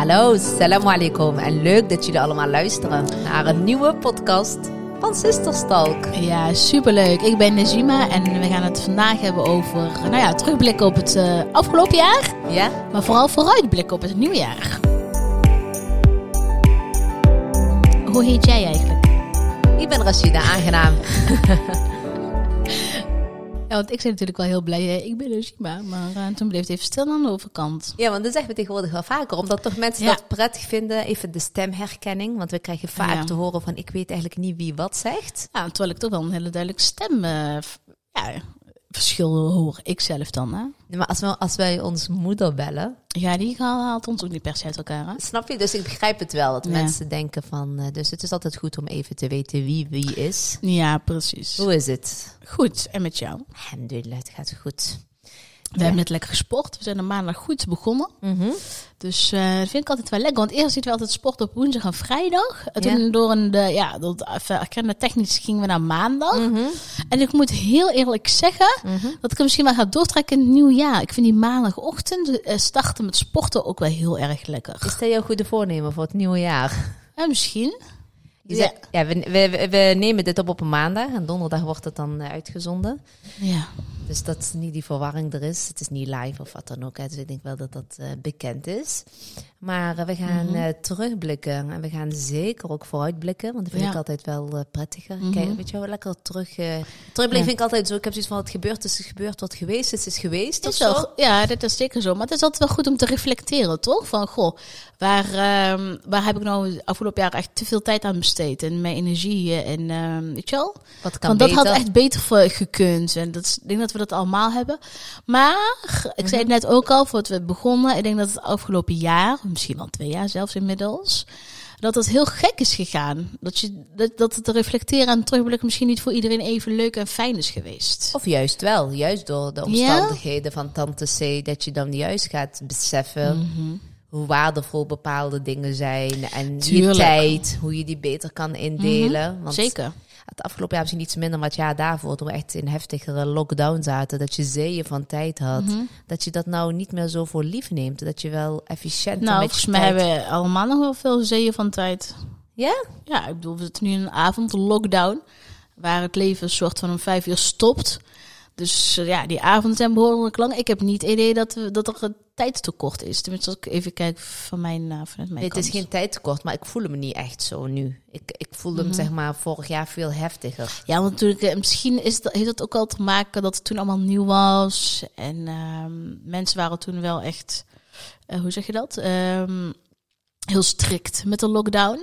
Hallo, salam alaikum en leuk dat jullie allemaal luisteren naar een nieuwe podcast van Sisterstalk. Ja, superleuk. Ik ben Najima en we gaan het vandaag hebben over, nou ja, terugblikken op het uh, afgelopen jaar. Ja? Maar vooral vooruitblikken op het nieuwe jaar. Hoe heet jij eigenlijk? Ik ben Rashida, aangenaam. Ja, want ik zei natuurlijk wel heel blij, ik ben Najima. Maar uh, toen bleef het even stil aan de overkant. Ja, want dat zeggen we tegenwoordig wel vaker. Omdat toch mensen Ja. dat prettig vinden. Even de stemherkenning. Want we krijgen vaak Ja. te horen van ik weet eigenlijk niet wie wat zegt. Ja, terwijl ik toch wel een hele duidelijke stem, eh, ja, verschil hoor ik zelf dan. Hè? Maar als, we, als wij ons moeder bellen, Ja, die haalt ons ook niet per se uit elkaar. Hè? snap je? Dus ik begrijp het wel. Dat Ja. mensen denken van... eh, dus het is altijd goed om even te weten wie wie is. Ja, precies. Hoe is het? Goed, en met jou? Alhamdulillah, het gaat goed. We hebben net lekker gesport. We zijn er maandag goed begonnen. Mhm. Dus eh, dat vind ik altijd wel lekker. Want eerst zitten we altijd sport op woensdag en vrijdag. En toen Ja. door een, de, ja, door erkennen technisch gingen we naar maandag. Mhm. En ik moet heel eerlijk zeggen Mhm. dat ik hem misschien wel ga doortrekken in het nieuwe jaar. Ik vind die maandagochtend eh, starten met sporten ook wel heel erg lekker. Is dat jouw goede voornemen voor het nieuwe jaar? Ja, misschien. Ja, we, we, we- we nemen dit op op een maandag en donderdag wordt het dan eh, uitgezonden. Ja. Dus dat niet die verwarring er is. Het is niet live of wat dan ook. Hè. Dus ik denk wel dat dat eh, bekend is. Maar eh, we gaan Mhm. eh, terugblikken en we gaan zeker ook vooruitblikken. Want dat vind Ja. ik altijd wel prettiger. Mhm. Kijk, weet je wel, lekker terug. terugblikken Ja. vind ik altijd zo. Ik heb zoiets van, het gebeurt is gebeurd, wat geweest is, is geweest. Is zo. ja, dat is zeker zo. Maar het is altijd wel goed om te reflecteren, toch? Van, goh, waar, ehm, waar heb ik nou afgelopen jaar echt te veel tijd aan besteed? En mijn energie en, ehm, weet je wel? Wat kan Want dat beter. had echt beter gekund. En dat is, ik denk dat we dat allemaal hebben. Maar, ik zei het net ook al, voordat we begonnen. Ik denk dat het afgelopen jaar, misschien wel twee jaar zelfs inmiddels... Dat het heel gek is gegaan. Dat, je, dat, dat het reflecteren en terugblikken misschien niet voor iedereen even leuk en fijn is geweest. Of juist wel, juist door de omstandigheden van tante C, dat je dan juist gaat beseffen Mhm. hoe waardevol bepaalde dingen zijn en je tijd, hoe je die beter kan indelen. Want Zeker. Het afgelopen jaar misschien iets minder, maar het jaar daarvoor, toen we echt in heftigere lockdown zaten, dat je zeeën van tijd had, Mhm. dat je dat nou niet meer zo voor lief neemt, dat je wel efficiënter Nou, volgens mij tijd... hebben we allemaal nog wel veel zeeën van tijd. Ja? Ja, ik bedoel, we zitten nu in een avond, lockdown, waar het leven een soort van om vijf uur stopt. Dus eh, ja, die avonden zijn behoorlijk lang. Ik heb niet het idee dat, we, dat er een tijdstekort is. Tenminste, als ik even kijk van mijn, uh, vanuit mijn Het kant. is geen tijdtekort, maar ik voel hem niet echt zo nu. Ik, ik voel Mhm. hem zeg maar vorig jaar veel heftiger. Ja, want natuurlijk, eh, misschien is dat, heeft het ook al te maken dat het toen allemaal nieuw was. En ehm, mensen waren toen wel echt, eh, hoe zeg je dat? Ehm, heel strikt met de lockdown.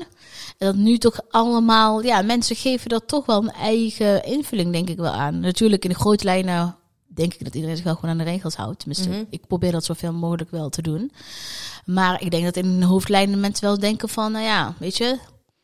En dat nu toch allemaal, ja, mensen geven er toch wel een eigen invulling, denk ik wel aan. Natuurlijk, in de grote lijnen denk ik dat iedereen zich wel gewoon aan de regels houdt. Tenminste, Mhm. ik probeer dat zoveel mogelijk wel te doen. Maar ik denk dat in de hoofdlijnen mensen wel denken van, nou ja, weet je,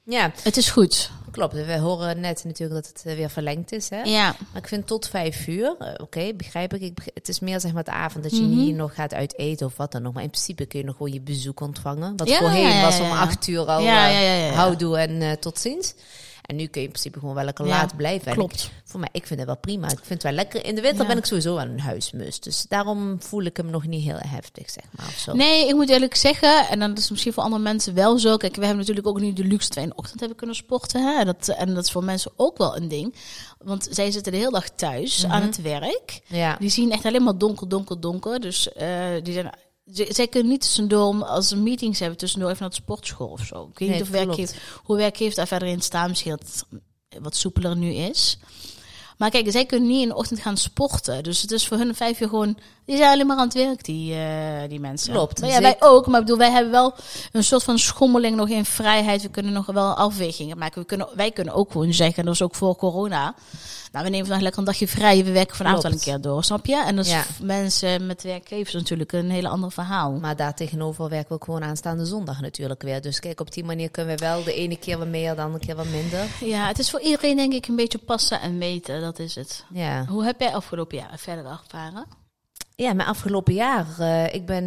Ja, het is goed. klopt. We horen net natuurlijk dat het eh, weer verlengd is. Hè? Ja, Maar ik vind tot vijf uur, eh, oké, begrijp ik. ik. Het is meer zeg maar de avond dat je Mhm. niet nog gaat uit eten of wat dan ook. Maar in principe kun je nog gewoon je bezoek ontvangen. Wat Ja, voorheen ja, ja, was om acht uur al Ja, eh, ja, ja, ja, ja. houdoe en tot ziens. En nu kun je in principe gewoon wel lekker Ja, laat blijven. En klopt. ik- voor mij, ik vind het wel prima. Ik vind het wel lekker. In de winter Ja. ben ik sowieso aan een huismus. Dus daarom voel ik hem nog niet heel heftig, zeg maar. Of zo. Nee, ik moet eerlijk zeggen, en dan is misschien voor andere mensen wel zo. Kijk, we hebben natuurlijk ook nu de luxe dat wij in de ochtend hebben kunnen sporten. Hè? Dat, en dat is voor mensen ook wel een ding. Want zij zitten de hele dag thuis aan het werk. Ja. Die zien echt alleen maar donker, donker, donker. Dus eh, die zijn, zij kunnen niet tussendoor, als ze meetings hebben, tussendoor even naar de sportschool of zo. Ik weet Nee, niet of werkgever, hoe werkgever daar verder in staan. Misschien dat het wat soepeler nu is. Maar kijk, zij kunnen niet in de ochtend gaan sporten. Dus het is voor hun vijf uur gewoon... Die zijn alleen maar aan het werk, die, eh, die mensen. Klopt, Maar ja, wij ook. Maar ik bedoel, wij hebben wel een soort van schommeling nog in vrijheid. We kunnen nog wel afwegingen maken. We kunnen, wij kunnen ook gewoon zeggen, dat was ook voor corona... Nou, we nemen vandaag lekker een dagje vrij. We werken vanavond wel een Klopt. keer door, snap je? En dat is Ja. mensen met werkgevers natuurlijk een hele ander verhaal. Maar daar tegenover werken we ook gewoon aanstaande zondag natuurlijk weer. Dus kijk, op die manier kunnen we wel de ene keer wat meer, de andere keer wat minder. Ja, het is voor iedereen denk ik een beetje passen en meten. Dat is het. Ja. Hoe heb jij afgelopen jaar verder ervaren? Ja, mijn afgelopen jaar. eh, ik ben,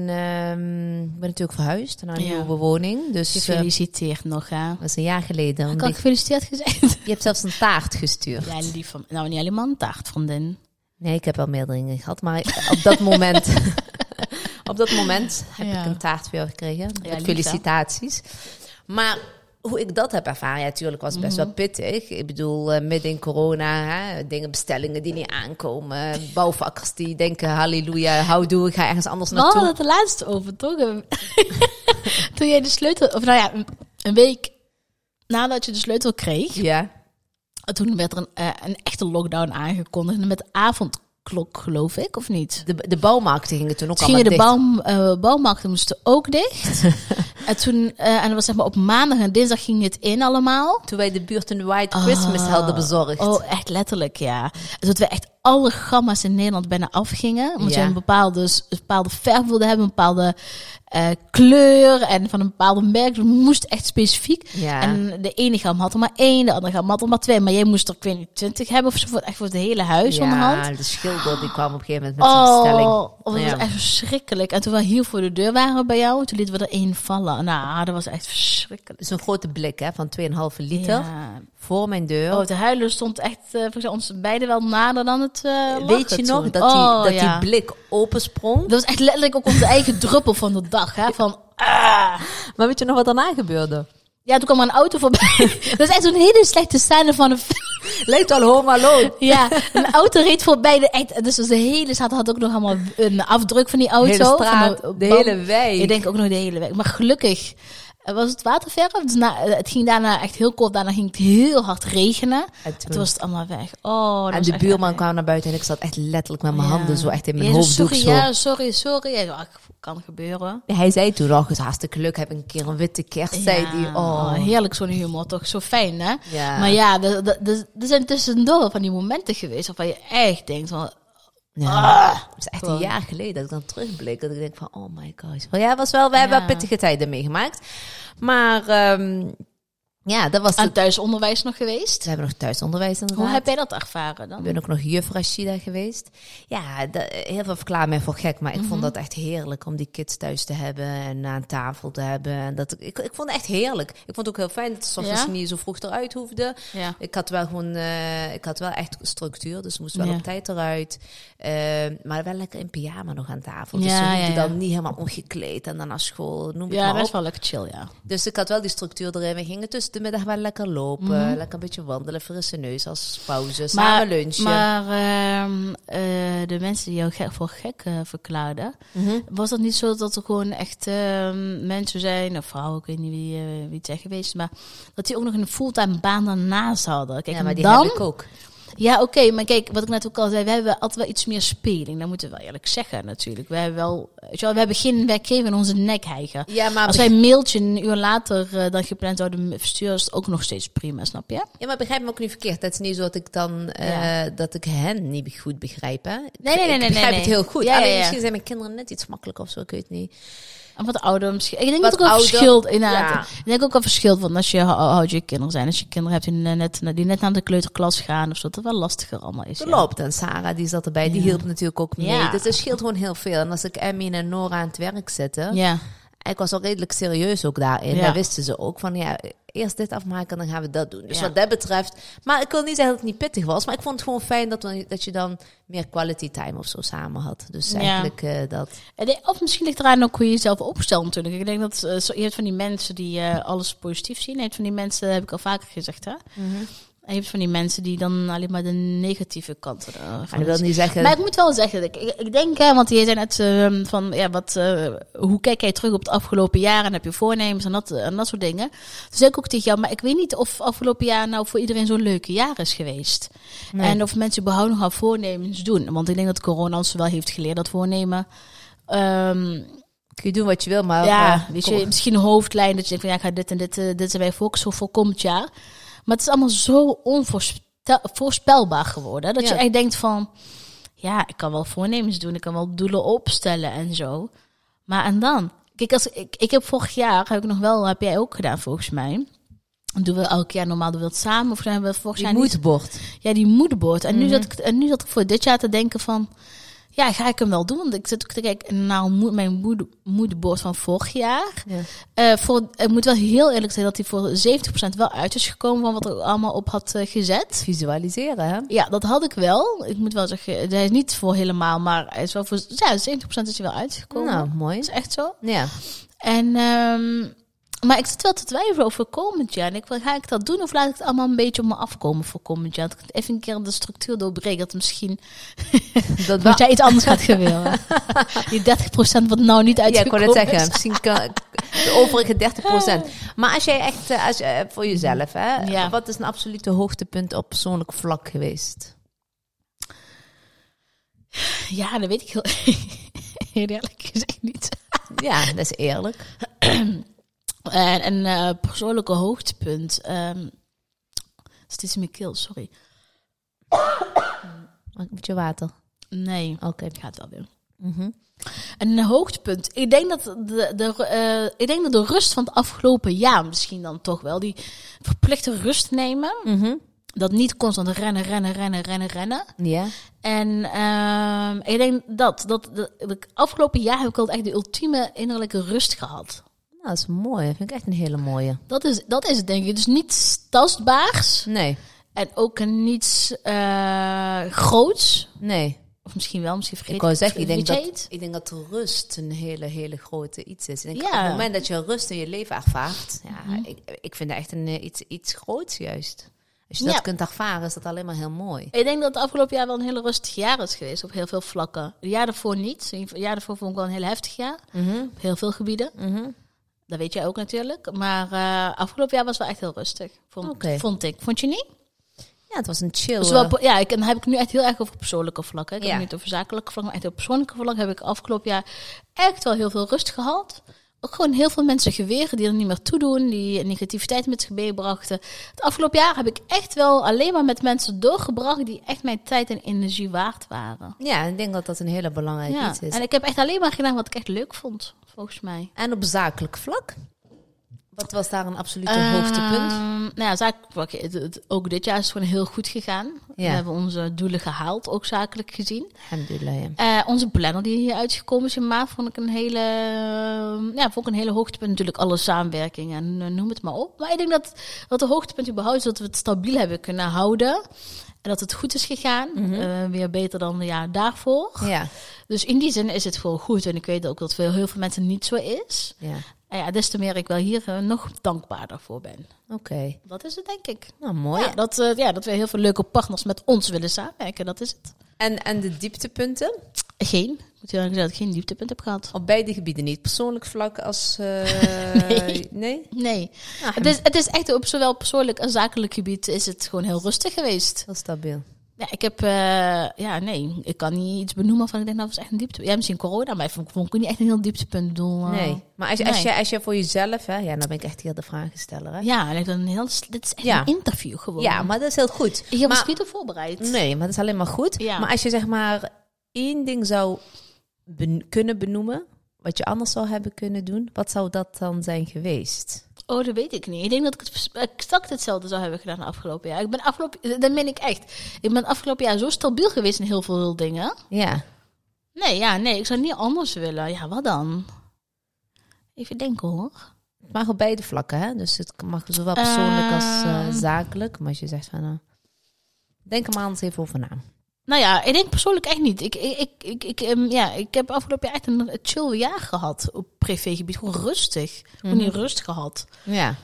ik ben natuurlijk verhuisd naar een Ja. nieuwe bewoning. Dus eh, Gefeliciteerd nog, hè? dat is een jaar geleden. Ik had gefeliciteerd gezegd. je hebt zelfs een taart gestuurd. Ja, lief van... Nou, niet helemaal een taart, vriendin. Nee, ik heb wel meerdere dingen gehad. Maar op dat moment Op dat moment heb Ja. ik een taart voor jou gekregen. Ja, Met felicitaties. Maar hoe ik dat heb ervaren, ja, natuurlijk was het best Mhm. wel pittig. Ik bedoel, eh, midden in corona, hè, dingen, bestellingen die niet aankomen. Bouwvakkers die denken, halleluja, houdoe, ik ga ergens anders We hadden naartoe. het er laatst over, toch? Toen jij de sleutel, of nou ja, een, week nadat je de sleutel kreeg, Ja, toen werd er een, eh, een echte lockdown aangekondigd met avondklok, geloof ik, of niet? de, de bouwmarkten gingen toen ook Toen gingen allemaal de dicht. bouw, eh, bouwmarkten moesten ook dicht. en toen, eh, en dat was zeg maar op maandag en dinsdag ging het in allemaal. Toen wij de buurt een White Christmas hadden bezorgd. Oh, echt letterlijk, ja. Dus dat we echt alle gamma's in Nederland bijna afgingen. Omdat Ja. je een bepaalde, een bepaalde verf wilde hebben, een bepaalde eh, kleur en van een bepaalde merk. Dus het moest echt specifiek. Ja. En de ene gam had er maar één, de andere gam had er maar twee. Maar jij moest er, ik weet niet, twintig hebben of zo, echt voor het hele huis onderhand. ja, de schilder die kwam op een gegeven moment met zijn bestelling. Oh, oh, dat was echt verschrikkelijk. En toen we hier voor de deur waren bij jou, toen lieten we er één vallen. Nou, dat was echt verschrikkelijk. Zo'n grote blik hè, van 2,5 liter Ja. voor mijn deur. Oh, te huilen stond echt mij ons beiden wel nader dan het eh, Weet je nog dat, die, Oh, dat ja. die blik opensprong? Dat was echt letterlijk ook onze eigen druppel van de dag. Hè? Van, ah. Maar weet je nog wat daarna gebeurde? Ja, toen kwam er een auto voorbij. dat is echt zo'n hele slechte scène van een film. Lijkt wel Home Alone. Ja, een auto reed voorbij. De, echt, dus de hele staat had ook nog allemaal een afdruk van die auto. hele straat, van de, band. hele wijk. Ik denk ook nog de hele week. Maar gelukkig was het waterverf. Dus na, het ging daarna echt heel kort. Daarna ging het heel hard regenen. En, toen- Toen was het allemaal weg. Oh, en de buurman kwam naar buiten en ik zat echt letterlijk met mijn Ja. handen zo echt in mijn Ja, hoofddoek sorry, zo. Ja, sorry, sorry. Ja, kan gebeuren. Hij zei toen nog, het hartstikke geluk, heb ik een keer een witte kerst, zei hij. Oh, Heerlijk zo'n humor, toch? Zo fijn, hè? Maar ja, er, er, er- er zijn tussendoor van die momenten geweest waarvan je echt denkt van... Ja. Het is echt een jaar geleden dat ik dan terugblik. Dat ik denk van, oh my god. Ja, was wel, we hebben Ja. wel pittige tijden meegemaakt. Maar ehm, ja, dat was Aan het. thuisonderwijs nog geweest. We hebben nog thuisonderwijs inderdaad. Hoe heb jij dat ervaren Ik dan? ben ook nog juf Rashida geweest. Ja, dat, heel veel verklaren mij voor gek. Maar ik Mhm. vond dat echt heerlijk om die kids thuis te hebben en aan tafel te hebben. En dat, ik, ik, ik vond het echt heerlijk. Ik vond het ook heel fijn dat ze Ja? niet zo vroeg eruit hoefde. Ja. Ik had wel gewoon, eh, ik had wel echt structuur. Dus ik moest wel Ja. op tijd eruit. Eh, maar wel lekker in pyjama nog aan tafel. Dus Ja, ze ja, ja. dan niet helemaal ongekleed en dan naar school. Noem het Ja, maar dat op. is wel lekker chill, ja. Dus ik had wel die structuur erin. We gingen tussen de middag wel lekker lopen. Mhm. Lekker een beetje wandelen, frisse neus als pauze. Maar- Samen lunchen. Maar ehm, eh, de mensen die jou gek voor gek eh, verklaarden, Mhm. was dat niet zo dat er gewoon echt ehm, mensen zijn, of vrouwen, ik weet niet wie, eh, wie het zijn geweest, maar dat die ook nog een fulltime baan daarnaast hadden? Kijk, ja, maar die dan, heb ik ook. Ja, oké, maar kijk, wat ik net ook al zei, we hebben altijd wel iets meer speling. Dat moeten we wel eerlijk zeggen natuurlijk. We hebben wel, weet je wel, we hebben geen werkgever in onze nek hijgen. Ja, maar, Als wij een mailtje een uur later eh, dan gepland zouden versturen, is het ook nog steeds prima, snap je? ja, maar begrijp me ook niet verkeerd. Het is niet zo dat ik dan eh, dat ik hen niet goed begrijp. Hè? nee, nee, ik nee, nee, begrijp nee. het heel goed. Ja, Alleen misschien zijn mijn kinderen net iets makkelijker of zo. Ik weet het niet. En wat ouder misschien. Ik denk Wat dat wel ouder, verschilt. Inderdaad. ja. Ik denk ook wel verschilt van als je oud je kinderen zijn. Als je kinderen hebt die net, die net naar de kleuterklas gaan of zo, dat het wel lastiger allemaal is. Er ja. loopt. En Sarah, die zat erbij, die hielp natuurlijk ook mee. Dus het scheelt gewoon heel veel. En als ik Emmy en Nora aan het werk zette, Ja. Ik was al redelijk serieus ook daarin. Ja. Daar wisten ze ook van, ja, eerst dit afmaken, dan gaan we dat doen. Dus Ja. wat dat betreft, maar ik wil niet zeggen dat het niet pittig was, maar ik vond het gewoon fijn dat, we, dat je dan meer quality time of zo samen had. Dus Ja. eigenlijk eh, dat. En Of misschien ligt eraan ook hoe je jezelf opstelt natuurlijk. Ik denk dat eh, je hebt van die mensen die eh, alles positief zien. Je hebt van die mensen, heb ik al vaker gezegd, hè. Je hebt van die mensen die dan alleen maar de negatieve kanten ervan En dat wil niet zeggen. Maar ik moet wel zeggen, ik, ik, ik denk, hè, want jij zei net ehm, van, ja, wat, eh, hoe kijk jij terug op het afgelopen jaar en heb je voornemens en dat, en dat soort dingen. Dus ik ook tegen jou, maar ik weet niet of afgelopen jaar nou voor iedereen zo'n leuke jaar is geweest. Nee. En of mensen überhaupt nog aan voornemens doen. Want ik denk dat corona ons wel heeft geleerd dat voornemen. Ehm, kun je doen wat je wil, maar ja, eh, weet je, misschien een hoofdlijn dat je denkt van ja, ik ga dit en dit, eh, dit zijn wij focussen voor komend jaar. Maar het is allemaal zo onvoorspelbaar geworden. Dat je echt denkt van, ja, ik kan wel voornemens doen, ik kan wel doelen opstellen en zo. Maar en dan? Kijk, als, ik, ik heb vorig jaar, heb ik nog wel, heb jij ook gedaan volgens mij. Dan doen we elk jaar normaal doen we dat samen. Of zijn we vorig die jaar niet- moedbord. ja, die moodboard. En, nu Mhm. zat ik, en nu zat ik voor dit jaar te denken van... ja, ga ik hem wel doen? Want ik zit ook te kijken naar mijn moed- moodboard van vorig jaar. Ja. Eh, voor, ik moet wel heel eerlijk zijn dat hij voor 70% wel uit is gekomen van wat er allemaal op had eh, gezet. Visualiseren, hè? Ja, dat had ik wel. Ik moet wel zeggen, hij is niet voor helemaal, maar hij is wel voor ja, 70% is hij wel uitgekomen. Nou, mooi. Dat is echt zo. Ja. En, ehm, maar ik zit wel te twijfelen over komend jaar. En ik ga ik dat doen of laat ik het allemaal een beetje op me afkomen voor komend jaar? Dat ik even een keer de structuur doorbreken. Dat misschien Dat dat jij iets anders gaat gebeuren. Die 30% wat nou niet Ja, ik uitgekomen wou net zeggen, is. misschien kan de overige 30%. Maar als jij echt, eh, als, je- voor jezelf, hè, Ja. wat is een absolute hoogtepunt op persoonlijk vlak geweest? Ja, dat weet ik heel, heel eerlijk gezegd niet. Ja, dat is eerlijk. En een eh, persoonlijke hoogtepunt. ehm steeds in mijn keel, sorry. Een beetje water. Nee, Oké. gaat wel weer. Mhm. Een hoogtepunt. Ik denk dat de, de, eh, ik denk dat de rust van het afgelopen jaar misschien dan toch wel. Die verplichte rust nemen. Mhm. Dat niet constant rennen, rennen, rennen, rennen, rennen. Ja. En ehm, ik denk dat, dat, dat, dat afgelopen jaar heb ik al echt de ultieme innerlijke rust gehad. Nou, dat is mooi. Dat vind ik echt een hele mooie. Dat is, dat is het denk ik. Dus niets tastbaars Nee. en ook niets eh groots. Nee. Of misschien wel, misschien vergeet Ik wou zeggen, ik denk, dat, ik denk dat rust een hele, hele grote iets is. Ik denk, Ja. Op het moment dat je rust in je leven ervaart, ja, Mhm. ik, ik vind dat echt een, eh, iets, iets groots juist. Als je Ja. dat kunt ervaren, is dat alleen maar heel mooi. Ik denk dat het afgelopen jaar wel een hele rustig jaar is geweest op heel veel vlakken. Het jaar daarvoor niet. Het jaar daarvoor vond ik wel een heel heftig jaar. Mhm. Op heel veel gebieden. Mhm. Dat weet jij ook natuurlijk. Maar eh, afgelopen jaar was wel echt heel rustig. Vond, vond ik. Vond je niet? Ja, het was een chill. Dus wel, eh, ja, ik, en dan heb ik nu echt heel erg over persoonlijke vlakken. Ik heb het niet over zakelijke vlakken, maar echt op persoonlijke vlakken heb ik afgelopen jaar echt wel heel veel rust gehad. Ook gewoon heel veel mensen geweren die er niet meer toe doen, die negativiteit met zich meebrachten. Het afgelopen jaar heb ik echt wel alleen maar met mensen doorgebracht die echt mijn tijd en energie waard waren. ja, ik denk dat dat een hele belangrijke Ja. iets is. En ik heb echt alleen maar gedaan wat ik echt leuk vond, volgens mij. En op zakelijk vlak? Wat was daar een absolute hoogtepunt? Ehm, nou ja, zakelijk, ook dit jaar is het gewoon heel goed gegaan. We hebben onze doelen gehaald, ook zakelijk gezien. Alhamdulillah, ja. Eh, onze planner die hier uitgekomen is in maart, vond ik een hele, eh, ja, vond ik een hele hoogtepunt. Natuurlijk alle samenwerking en eh, noem het maar op. Maar ik denk dat, dat de hoogtepunt überhaupt is dat we het stabiel hebben kunnen houden. En dat het goed is gegaan. Eh, weer beter dan de jaar daarvoor. Ja, Dus in die zin is het veel goed. En ik weet ook dat voor heel veel mensen niet zo is. ja. En ja, des te meer ik wel hier eh, nog dankbaarder voor ben. Oké. Dat is het, denk ik. Nou, mooi. Ja, dat, eh, ja, dat we heel veel leuke partners met ons willen samenwerken. Dat is het. En, en de dieptepunten? Geen. Ik moet heel erg zeggen dat ik geen dieptepunt heb gehad. Op beide gebieden niet. Persoonlijk vlak als... eh, Nee. Nee? Nee. Nou, Het is, het is echt op zowel persoonlijk als zakelijk gebied is het gewoon heel rustig geweest. heel stabiel. Ja, ik heb, eh, ja, nee, ik kan niet iets benoemen van ik denk, dat was echt een dieptepunt. Ja, misschien corona, maar ik vond, vond ik niet echt een heel dieptepunt. Bedoel, eh, Nee. Maar als, je- als, nee. je, als je voor jezelf... Hè, ja, dan ben ik echt hier de vragensteller. Hè? Ja, en ik dan heel, dit is echt Ja. een interview gewoon. Ja, maar dat is heel goed. Je was maar, niet voorbereid. Nee, maar dat is alleen maar goed. Ja. Maar als je zeg maar één ding zou ben- kunnen benoemen... wat je anders zou hebben kunnen doen... wat zou dat dan zijn geweest? Oh, dat weet ik niet. Ik denk dat ik het exact hetzelfde zou hebben gedaan afgelopen jaar. Ik ben afgelopen, dat meen ik echt. Ik ben afgelopen jaar zo stabiel geweest in heel veel dingen. Ja. Nee, ja, nee, ik zou niet anders willen. Ja, wat dan? Even denken hoor. Het mag op beide vlakken, hè? Dus het mag zowel persoonlijk als eh, Ehm. zakelijk. Maar als je zegt van... nou, denk er maar anders even over na. Nou ja, ik denk persoonlijk echt niet. Ik, ik, ik, ik, ehm, ja, ik heb afgelopen jaar echt een chill jaar gehad op privégebied. Gewoon rustig. Gewoon niet rust gehad. Ja.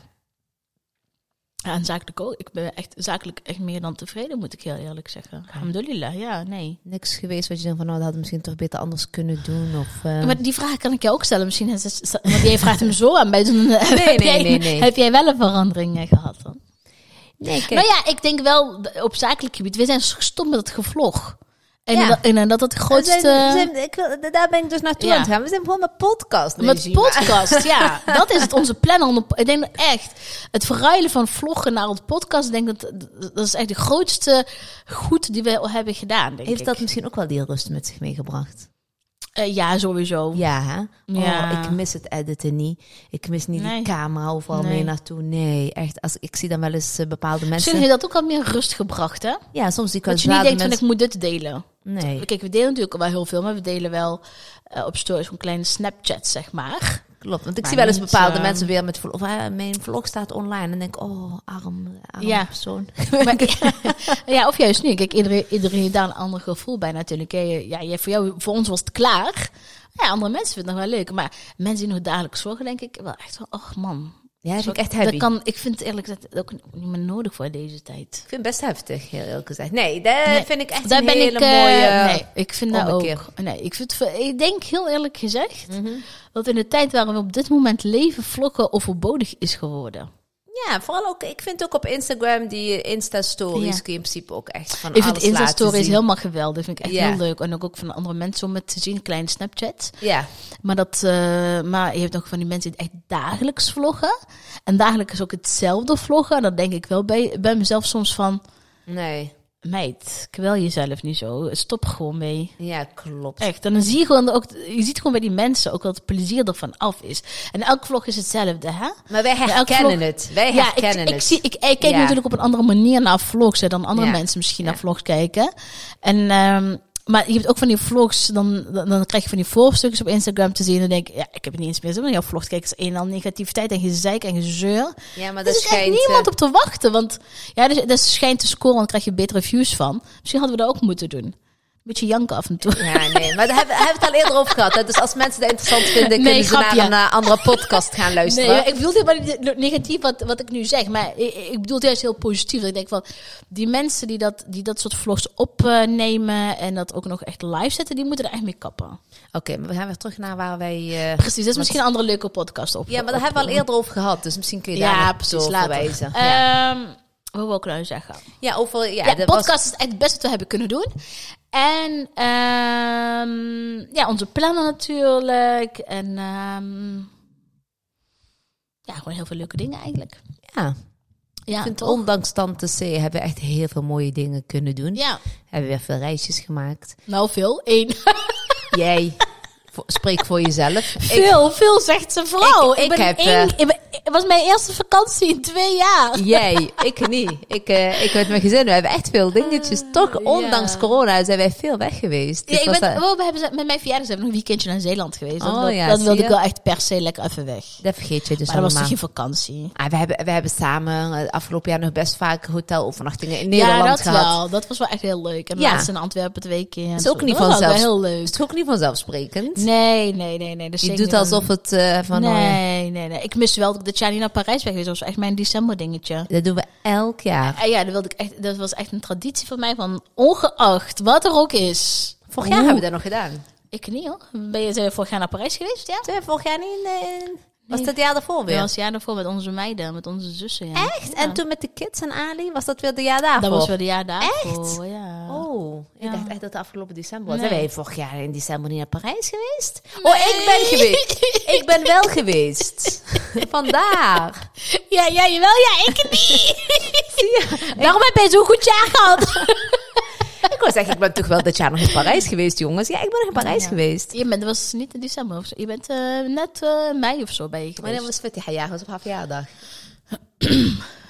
Ja, en zakelijk ook. Ik ben echt zakelijk echt meer dan tevreden, moet ik heel eerlijk zeggen. Alhamdulillah, ja, nee. Niks geweest wat je denkt van... nou, dat hadden we misschien toch beter anders kunnen doen. Of, eh, Maar die vraag kan ik jou ook stellen. Misschien is het, want jij vraagt hem zo aan bij zo'n... Nee, heb, nee, jij, nee, nee. heb jij wel een verandering eh, gehad? Nee, kijk. Nou ja, ik denk wel op zakelijk gebied. We zijn gestopt met het gevlog. En, Ja. dat, en dat het grootste... zijn- we zijn- ik wil- daar ben ik dus naartoe Ja. aan het gaan. We zijn gewoon met podcast. nu, Met podcast, ja. Dat is het, onze plan. om de- Ik denk echt, het verruilen van vloggen naar het podcast, ik denk dat dat is echt de grootste goed die we hebben gedaan, denk Heeft ik. dat misschien ook wel die rust met zich meegebracht? Eh, ja, sowieso. Ja, hè? Oh, Ja. ik mis het editen niet. Ik mis niet Nee. die camera overal Nee. mee naartoe. Nee, echt. Als, ik zie dan wel eens eh, bepaalde mensen... Misschien heeft dat ook al meer rust gebracht, hè? Ja, soms die Dat je niet denkt van, ik moet dit delen. Nee, Kijk, we delen natuurlijk wel heel veel, maar we delen wel eh, op stories een kleine Snapchat, zeg maar. Klopt. Want ik Maar zie wel eens niet, bepaalde eh, mensen weer met... vlog- Of, eh, mijn vlog staat online. En denk oh, arm, arm Ja. persoon. Maar, ja, of juist nu. Kijk, iedereen, iedereen heeft daar een ander gevoel bij natuurlijk. Ja, voor, jou, voor ons was het klaar. Ja, andere mensen vinden het nog wel leuk. Maar mensen die nog dagelijks zorgen, denk ik wel echt van, oh man. Ja, dat vind ik echt Dat heavy. kan, ik vind het eerlijk gezegd ook niet meer nodig voor deze tijd. Ik vind het best heftig, heel eerlijk gezegd. Nee, dat Nee, vind ik echt Daar een ben hele ik, eh, mooie... nee, ik vind dat ook. Nee, ik, vind, ik denk heel eerlijk gezegd Mhm. dat in de tijd waarin we op dit moment leven, vloggen overbodig is geworden. Ja, vooral ook, ik vind ook op Instagram die Insta-stories Ja. kun je in principe ook echt van Ik vind alles laten Insta-stories helemaal geweldig. Vind ik echt Ja. heel leuk. En ook, ook van andere mensen om het te zien, kleine Snapchats. Ja, Maar, dat, eh, maar je hebt ook van die mensen die echt dagelijks vloggen. En dagelijks ook hetzelfde vloggen. En dan denk ik wel bij, bij mezelf soms van... nee. Meid, kwel jezelf niet zo. Stop gewoon mee. Ja, klopt. Echt. En dan zie je gewoon ook... Je ziet gewoon bij die mensen ook dat het plezier ervan af is. En elke vlog is hetzelfde, hè? Maar wij elk herkennen vlog- het. Wij Ja, herkennen ik, ik, het. zie, ik, ik kijk Ja. natuurlijk op een andere manier naar vlogs hè, dan andere Ja. mensen misschien Ja. naar vlogs kijken. En, ehm, maar je hebt ook van die vlogs, dan, dan, dan krijg je van die voorstukjes op Instagram te zien. En dan denk ik, ja, ik heb het niet eens meer zo. Maar jouw vlog kijken is een en al negativiteit en gezeik en gezeur. Ja, maar Er dat is echt schijnt... niemand eh, op te wachten. Want ja, dus, dat schijnt te scoren, dan krijg je betere views van. Misschien hadden we dat ook moeten doen. Beetje janken af en toe. Ja, nee, maar daar hebben, hebben we het al eerder over gehad. Hè? Dus als mensen dat interessant vinden, Nee, kunnen ze naar een eh, andere podcast gaan luisteren. Nee, ik bedoel maar niet negatief wat, wat ik nu zeg, maar ik, ik bedoel het juist heel positief. Dat ik denk van, die mensen die dat, die dat soort vlogs opnemen en dat ook nog echt live zetten, die moeten er echt mee kappen. Oké, maar we gaan weer terug naar waar wij... eh, Precies, dat is misschien een andere leuke podcast op. Ja, maar daar hebben we al eerder over gehad. Dus misschien kun je daar Ja, precies, later. verwijzen. ja. Wat wil ik nou zeggen? ja, over... Ja, Ja, dat podcast was... is echt het beste wat we hebben kunnen doen. En ehm, ja, onze plannen natuurlijk. En ehm, ja, gewoon heel veel leuke dingen eigenlijk. Ja, Ja, ik vind toch? ondanks Tante C hebben we echt heel veel mooie dingen kunnen doen. Ja, Hebben we weer veel reisjes gemaakt. nou veel. Eén. Jij, spreek voor jezelf. Ik, Veel, veel zegt zijn vrouw. Ik- Ik, heb, één, eh, het was mijn eerste vakantie in twee jaar. jij, ik niet. Ik, eh, ik met mijn gezin, we hebben echt veel dingetjes. Toch, ondanks ja. corona, zijn wij veel weg geweest. Ja, ik ben, dat- oh, we hebben, met mijn verjaardag zijn we nog een weekendje naar Zeeland geweest. Dat, Oh, wil- ja, dat wilde ik wel echt per se lekker even weg. dat vergeet je dus maar dat was toch geen vakantie? Ah, we, hebben, we hebben samen eh, afgelopen jaar nog best vaak hotelovernachtingen in Nederland ja, dat gehad. wel. Dat was wel echt heel leuk. En Ja. laatst in Antwerpen twee keer. en is ook niet dat was wel vanzelfs- heel leuk. Is het ook niet vanzelfsprekend? Nee, nee, nee. nee dat is je doet alsof het eh, van... oh, Nee, nee, nee. Ik mis wel dat jaar niet naar Parijs ben geweest. Dat was echt mijn december dingetje. dat doen we elk jaar. En ja, dat, wilde ik echt, dat was echt een traditie van mij. Van ongeacht wat er ook is. Vorig jaar hebben we dat nog gedaan. Ik niet hoor. Ben je vorig jaar naar Parijs geweest? Ja. Zijn vorig jaar niet... eh, was dat jaar daarvoor weer? Dat was het jaar daarvoor met onze meiden, met onze zussen. Ja. Echt? En toen met de kids en Ali, was dat weer de jaar daarvoor? Dat was wel de jaar daarvoor. Ja. Oh, ik Ja. dacht echt dat het afgelopen december was. Nee. Zijn wij vorig jaar in december niet naar Parijs geweest? Oh, ik ben geweest. ik ben wel geweest. Vandaar. Ja, ja, jawel, ja, ik niet. Daarom heb jij zo'n goed jaar gehad. Ik wou zeggen, ik ben toch wel dit jaar nog in Parijs geweest, jongens. Ja, ik ben nog in Parijs Ja. geweest. Je bent, dat was niet in december of zo. Je bent eh, net eh, mei of zo bij je geweest. was Fatih jaar, was op haar verjaardag.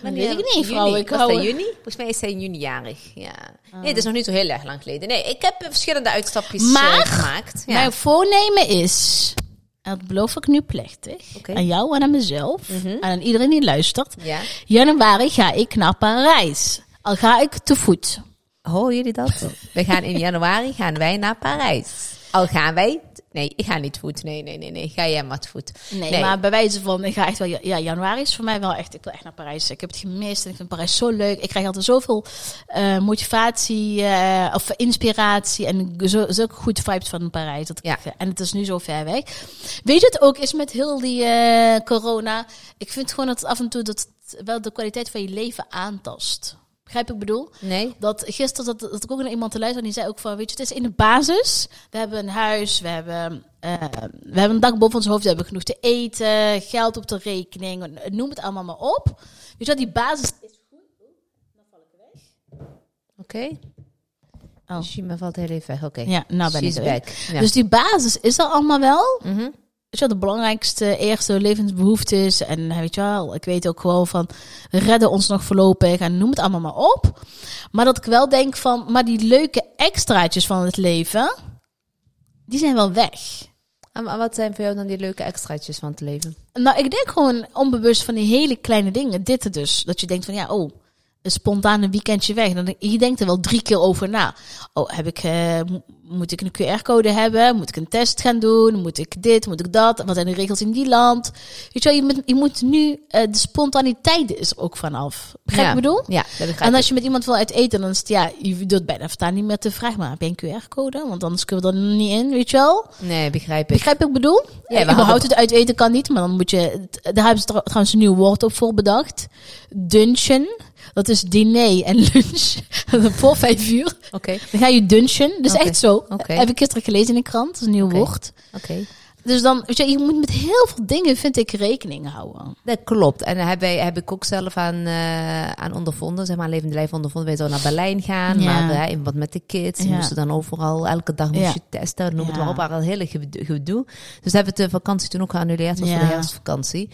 Dat weet ik niet, vrouw. Juni. Ik was hou- dat juni? Volgens mij is hij in juni jarig. Ja. Nee, het is nog niet zo heel erg lang geleden. Nee, ik heb verschillende uitstapjes eh, gemaakt. Ja. Mijn voornemen is, en dat beloof ik nu plechtig, aan jou en aan mezelf, Mhm. en aan iedereen die luistert. ja. Januari ga ik naar Parijs. Al ga ik te voet. Horen jullie dat? We gaan in januari gaan wij naar Parijs. Al gaan wij... Nee, ik ga niet voet. Nee, nee, nee, nee. Ga jij maar voet. Nee, maar bij wijze van, ik ga echt wel, ja, januari is voor mij wel echt, ik wil echt naar Parijs. Ik heb het gemist en ik vind Parijs zo leuk. Ik krijg altijd zoveel eh, motivatie eh, of inspiratie en zo, zulke goede vibes van Parijs. Dat ik. En het is nu zo ver weg. Weet je het ook is met heel die eh, corona? Ik vind gewoon dat het af en toe dat wel de kwaliteit van je leven aantast. Begrijp ik bedoel? Nee? Dat gisteren dat, dat ik ook naar iemand te luisteren die zei ook van, weet je, het is in de basis. We hebben een huis, we hebben, eh, we hebben een dak boven ons hoofd, we hebben genoeg te eten, geld op de rekening, noem het allemaal maar op. Weet je wat, die basis is goed. Oké. Oh. Shima valt heel even weg. Oké. Ja, nou ben ik She's weer. back. Ja. Dus die basis is er allemaal wel. Mhm. Weet je wel, de belangrijkste, eerste levensbehoeftes. En eh, weet je wel, ik weet ook gewoon van, redden ons nog voorlopig en noem het allemaal maar op. Maar dat ik wel denk van, maar die leuke extraatjes van het leven, die zijn wel weg. En wa- wat zijn voor jou dan die leuke extraatjes van het leven? Nou, ik denk gewoon onbewust van die hele kleine dingen. Dit er dus. Dat je denkt van, ja, oh, een spontane weekendje weg. Dan, je denkt er wel drie keer over na. Oh, heb ik, eh, mo- moet ik een QR-code hebben? Moet ik een test gaan doen? Moet ik dit? Moet ik dat? Wat zijn de regels in die land? Weet je wel, je moet, je moet nu, eh, de spontaniteit is ook vanaf. Begrijp je ik bedoel? Ja, dat begrijp En als je met iemand wil uit eten, dan is het, ja, je doet bijna staan niet meer te vragen. Maar heb je een QR-code? Want anders kunnen we er niet in, weet je wel? Nee, begrijp ik. Begrijp wat ik bedoel? we Ja, überhaupt hadden- het uit eten kan niet, maar dan moet je... Daar hebben ze trouw- trouwens een nieuw woord op voor bedacht. Dunchen. Dat is diner en lunch. voor vijf uur. Oké, Dan ga je dunchen. Dus echt zo. Heb ik gisteren gelezen in de krant. Dat is een nieuw woord. oké. Dus dan, weet je, je moet met heel veel dingen, vind ik, rekening houden. Dat klopt. En daar heb, heb ik ook zelf aan, eh, aan ondervonden, zeg maar, levende lijf ondervonden. Wij zouden naar Berlijn gaan, Ja. maar eh, in wat met de kids. Ja. moesten dan overal, elke dag moest Ja. je testen, noem het maar op. waren een hele gedo- gedoe. Dus hebben we de vakantie toen ook geannuleerd, was voor de herfstvakantie.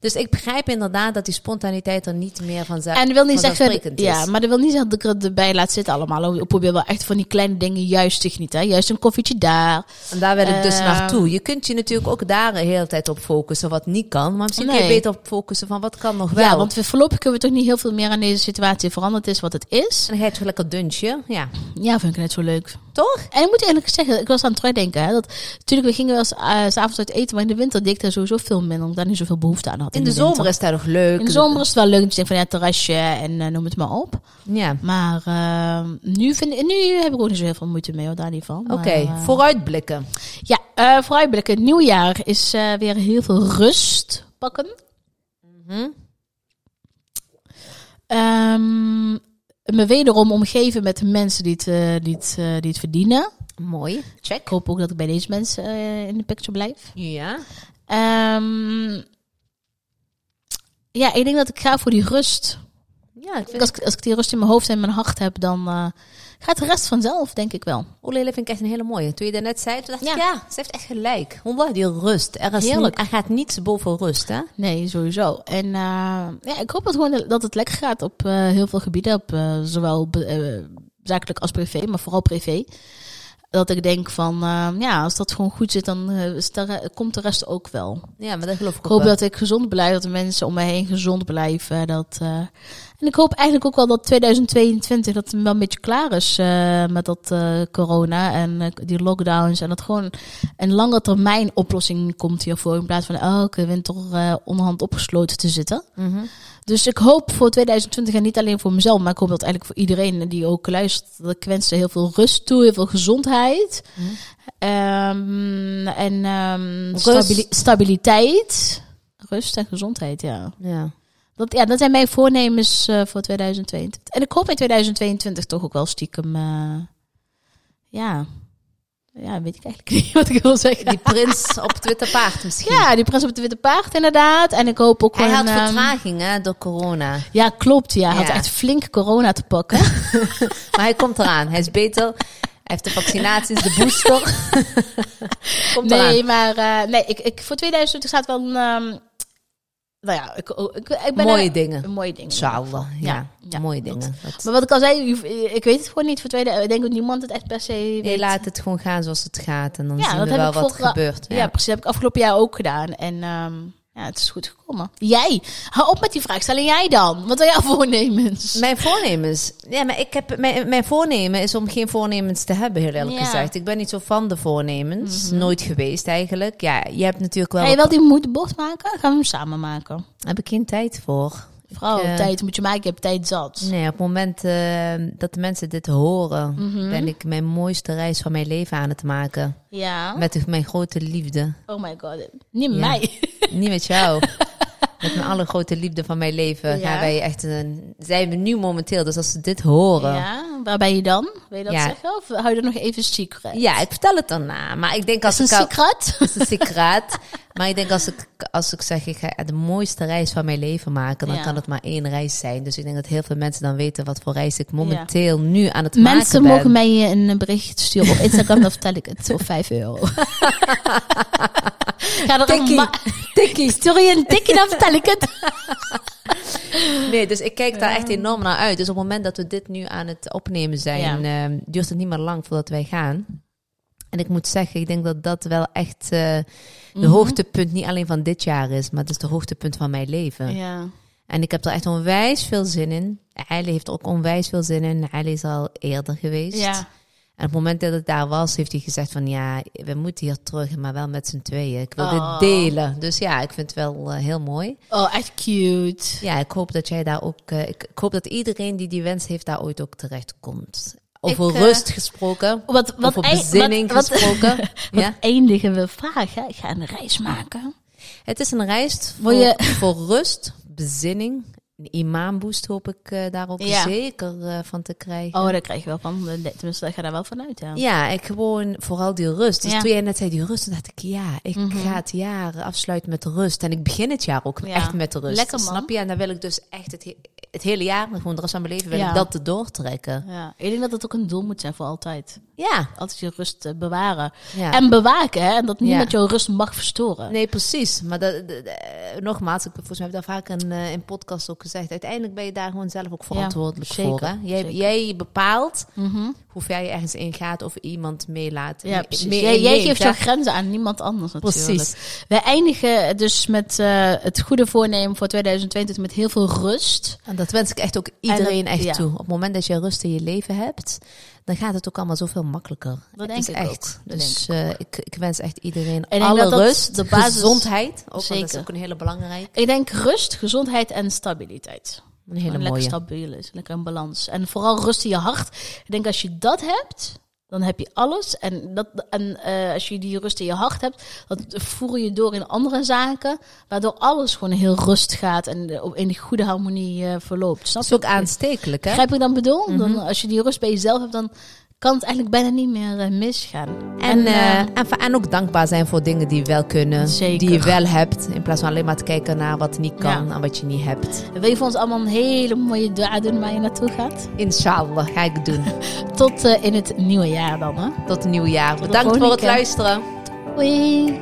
Dus ik begrijp inderdaad dat die spontaniteit er niet meer van zijn. En dat wil niet zeggen, ja, maar dat wil niet zeggen dat ik er erbij laat zitten allemaal. Ik probeer wel echt van die kleine dingen juist te genieten. Juist een koffietje daar. En daar wil ik dus Ehm. naartoe. Je kunt je natuurlijk ook daar de hele tijd op focussen wat niet kan. Maar misschien kun je Nee. beter op focussen van wat kan nog wel. Ja, want we, voorlopig kunnen we toch niet heel veel meer aan deze situatie veranderd is wat het is. En dan ga je toch lekker dunchen. Ja, Ja, vind ik net zo leuk. Toch? En ik moet eerlijk zeggen, ik was aan het terugdenken. Hè, dat, natuurlijk, we gingen wel eens eh, s s'avonds uit eten, maar in de winter deed ik daar sowieso veel minder. Omdat ik daar niet zoveel behoefte aan had. In de, winter. zomer is dat nog leuk. In de zomer is het wel leuk dat je denkt van ja, terrasje en eh, noem het maar op. Ja. Maar eh, nu, vind, ik- nu heb ik ook niet zo heel veel moeite mee, hoor, daar niet van. Oké, eh, vooruitblikken. Ja, vooruitblikken. Het nieuwjaar is weer heel veel rust pakken. Hm? Ehm, me wederom omgeven met mensen die het, eh, die het, eh, die het verdienen. Mooi. Check. Ik hoop ook dat ik bij deze mensen eh, in de picture blijf. Ja. Ehm, ja, ik denk dat ik ga voor die rust. Ja, ik vind Als ik, als ik die rust in mijn hoofd en mijn hart heb, dan gaat de rest vanzelf, denk ik wel. Oelele vind ik echt een hele mooie. Toen je dat net zei, toen dacht ik, Ja. ja, ze heeft echt gelijk. Wallah, die rust. Er, is niet- er gaat niets boven rust, hè? Nee, sowieso. En eh, ja, ik hoop dat, gewoon dat het lekker gaat op eh, heel veel gebieden. Op, eh, zowel zakelijk als privé, maar vooral privé. Dat ik denk van, ja, als dat gewoon goed zit, dan de komt de rest ook wel. Ja, maar dat geloof ik Ik hoop wel. dat ik gezond blijf, dat de mensen om me heen gezond blijven. Dat, en ik hoop eigenlijk ook wel dat 2022 dat het wel een beetje klaar is eh, met dat eh, corona en eh, die lockdowns. En dat gewoon een lange termijn oplossing komt hiervoor. In plaats van elke winter onderhand opgesloten te zitten. Mhm. Dus ik hoop voor 2020 en niet alleen voor mezelf, maar ik hoop dat eigenlijk voor iedereen die ook luistert. Dat ik wens ze heel veel rust toe, heel veel gezondheid. Mhm. Ehm, en ehm, stabiliteit. Rust en gezondheid, ja. Ja. Dat, ja, dat zijn mijn voornemens eh, voor 2022. En ik hoop in 2022 toch ook wel stiekem, eh, ja. Ja, weet ik eigenlijk niet wat ik wil zeggen. Die prins op het witte paard misschien. ja, die prins op het witte paard inderdaad. En ik hoop ook Hij had ehm, vertraging, hè, door corona. Ja, klopt. Ja, hij had echt flink corona te pakken. Maar hij komt eraan. Hij is beter. Hij heeft de vaccinaties, de booster. komt nee, eraan. maar eh, nee, ik, ik, voor 2020 staat wel een... ehm, nou ja, ik, ik, ik ben Mooie er- dingen. Mooie dingen. Inshallah. Ja, Ja, ja, mooie dingen. Dat- Maar wat ik al zei, ik weet het gewoon niet voor 2020. Ik denk dat niemand het echt per se weet. Nee, laat het gewoon gaan zoals het gaat. En dan Ja, zien we wel wat er gebeurt. Ja. precies. Dat heb ik afgelopen jaar ook gedaan. En ehm, ja, het is goed gekomen. Jij, hou op met die vraag. Stellen jij dan? Wat zijn jouw voornemens? Mijn voornemens. Ja, maar ik heb, mijn, mijn voornemen is om geen voornemens te hebben, heel eerlijk Ja. gezegd. Ik ben niet zo van de voornemens. Nooit geweest eigenlijk. Ja, je hebt natuurlijk wel... Ga je wel die moedbord maken? Gaan we hem samen maken? heb ik geen tijd voor. Vrouw, eh, tijd moet je maken. Je hebt tijd zat. Nee, op het moment eh, dat de mensen dit horen, Mhm. ben ik mijn mooiste reis van mijn leven aan het maken. Ja. Met mijn grote liefde. Oh my god. Niet met Ja. mij. Niet met jou. Met mijn allergrote liefde van mijn leven Ja. gaan wij echt een, zijn we nu momenteel. Dus als ze dit horen. Ja. Ja, waar ben je dan? Wil je dat Ja. zeggen? Of hou je dat nog even secret? ik vertel het daarna. Maar ik denk als is een ik secret? Dat is een secret. Maar ik denk als ik, als ik zeg, ik ga de mooiste reis van mijn leven maken, dan Ja. kan het maar één reis zijn. Dus ik denk dat heel veel mensen dan weten wat voor reis ik momenteel nu aan het maken Mensen ben. mogen mij een bericht sturen op Instagram, dan vertel ik het. Of 5 euro. Ga er Tikkie. tikkie. Stuur je een tikkie, dan vertel ik het. Nee, dus ik kijk daar echt enorm naar uit. Dus op het moment dat we dit nu aan het opnemen zijn, ehm, duurt het niet meer lang voordat wij gaan. En ik moet zeggen, ik denk dat dat wel echt eh, de Mhm. hoogtepunt niet alleen van dit jaar is, maar het is de hoogtepunt van mijn leven. Ja. En ik heb er echt onwijs veel zin in. Eile heeft er ook onwijs veel zin in. Eile is al eerder geweest. Ja. En op het moment dat het daar was, heeft hij gezegd van ja, we moeten hier terug, maar wel met z'n tweeën. Ik wil Oh. dit delen. Dus ja, ik vind het wel eh, heel mooi. Oh, echt cute. Ja, ik hoop dat jij daar ook. eh, ik, ik hoop dat iedereen die die wens heeft, daar ooit ook terecht komt. Over Ik, eh, rust gesproken. Wat, wat, over bezinning wat, gesproken. wat ja. eindigen we vaag, hè? Ik ga een reis maken. Het is een reis voor, je- voor rust, bezinning. Een imaanboost hoop ik eh, daar ook Ja. zeker eh, van te krijgen. Oh, daar krijg je wel van. Tenminste, ik ga daar wel van uit, ja. Ja, ik gewoon vooral die rust. Dus Ja. toen jij net zei die rust, toen dacht ik ja, ik Mhm. ga het jaar afsluiten met rust. En ik begin het jaar ook echt met rust. Lekker, man. Snap je? En dan wil ik dus echt het, he- het hele jaar, gewoon de rest van mijn leven, wil Ja. ik dat te doortrekken. ja. Ik denk dat het ook een doel moet zijn voor altijd. Ja. Altijd je rust eh, bewaren. ja. En bewaken, hè? En dat niemand jouw rust mag verstoren. Nee, precies. Maar dat, dat- dat- eh, nogmaals, ik, volgens mij heb ik daar vaak in, eh, in podcast ook gezegd. Uiteindelijk ben je daar gewoon zelf ook verantwoordelijk zeker, voor. Hè? Jij bepaalt Mhm. Hoe ver je ergens in gaat of iemand meelaat. Ja, precies. mee Jij, geeft hè? jouw grenzen aan niemand anders natuurlijk. Precies. Wij eindigen dus met eh, het goede voornemen voor 2022 met heel veel rust. En dat wens ik echt ook iedereen dat- echt ja. toe. Op het moment dat je rust in je leven hebt, dan gaat het ook allemaal zoveel makkelijker. Dat denk ik echt. ook. Dus eh, ik, ik wens echt iedereen denk alle dat rust, de basis- gezondheid. Ook, want dat is Zeker. ook een hele belangrijke. Ik denk rust, gezondheid en stabiliteit. Een hele lekker mooie. stabiel is, lekker een balans. En vooral rust in je hart. Ik denk als je dat hebt, dan heb je alles. En, dat, en eh, als je die rust in je hart hebt, dat voer je door in andere zaken. Waardoor alles gewoon heel rust gaat en in goede harmonie eh, verloopt. Snap Dat is ook aanstekelijk, hè? Begrijp je dan bedoel? Mhm. dan, als je die rust bij jezelf hebt, dan kan het eigenlijk bijna niet meer eh, misgaan. En, en, va- en ook dankbaar zijn voor dingen die je wel kunnen, Zeker. die je wel hebt. In plaats van alleen maar te kijken naar wat niet kan Ja. en wat je niet hebt. wil je voor ons allemaal een hele mooie dua doen waar je naartoe gaat? Inshallah, ga ik doen. Tot in het nieuwe jaar dan, hè? Tot een nieuw jaar. Bedankt voor het luisteren. Hoi!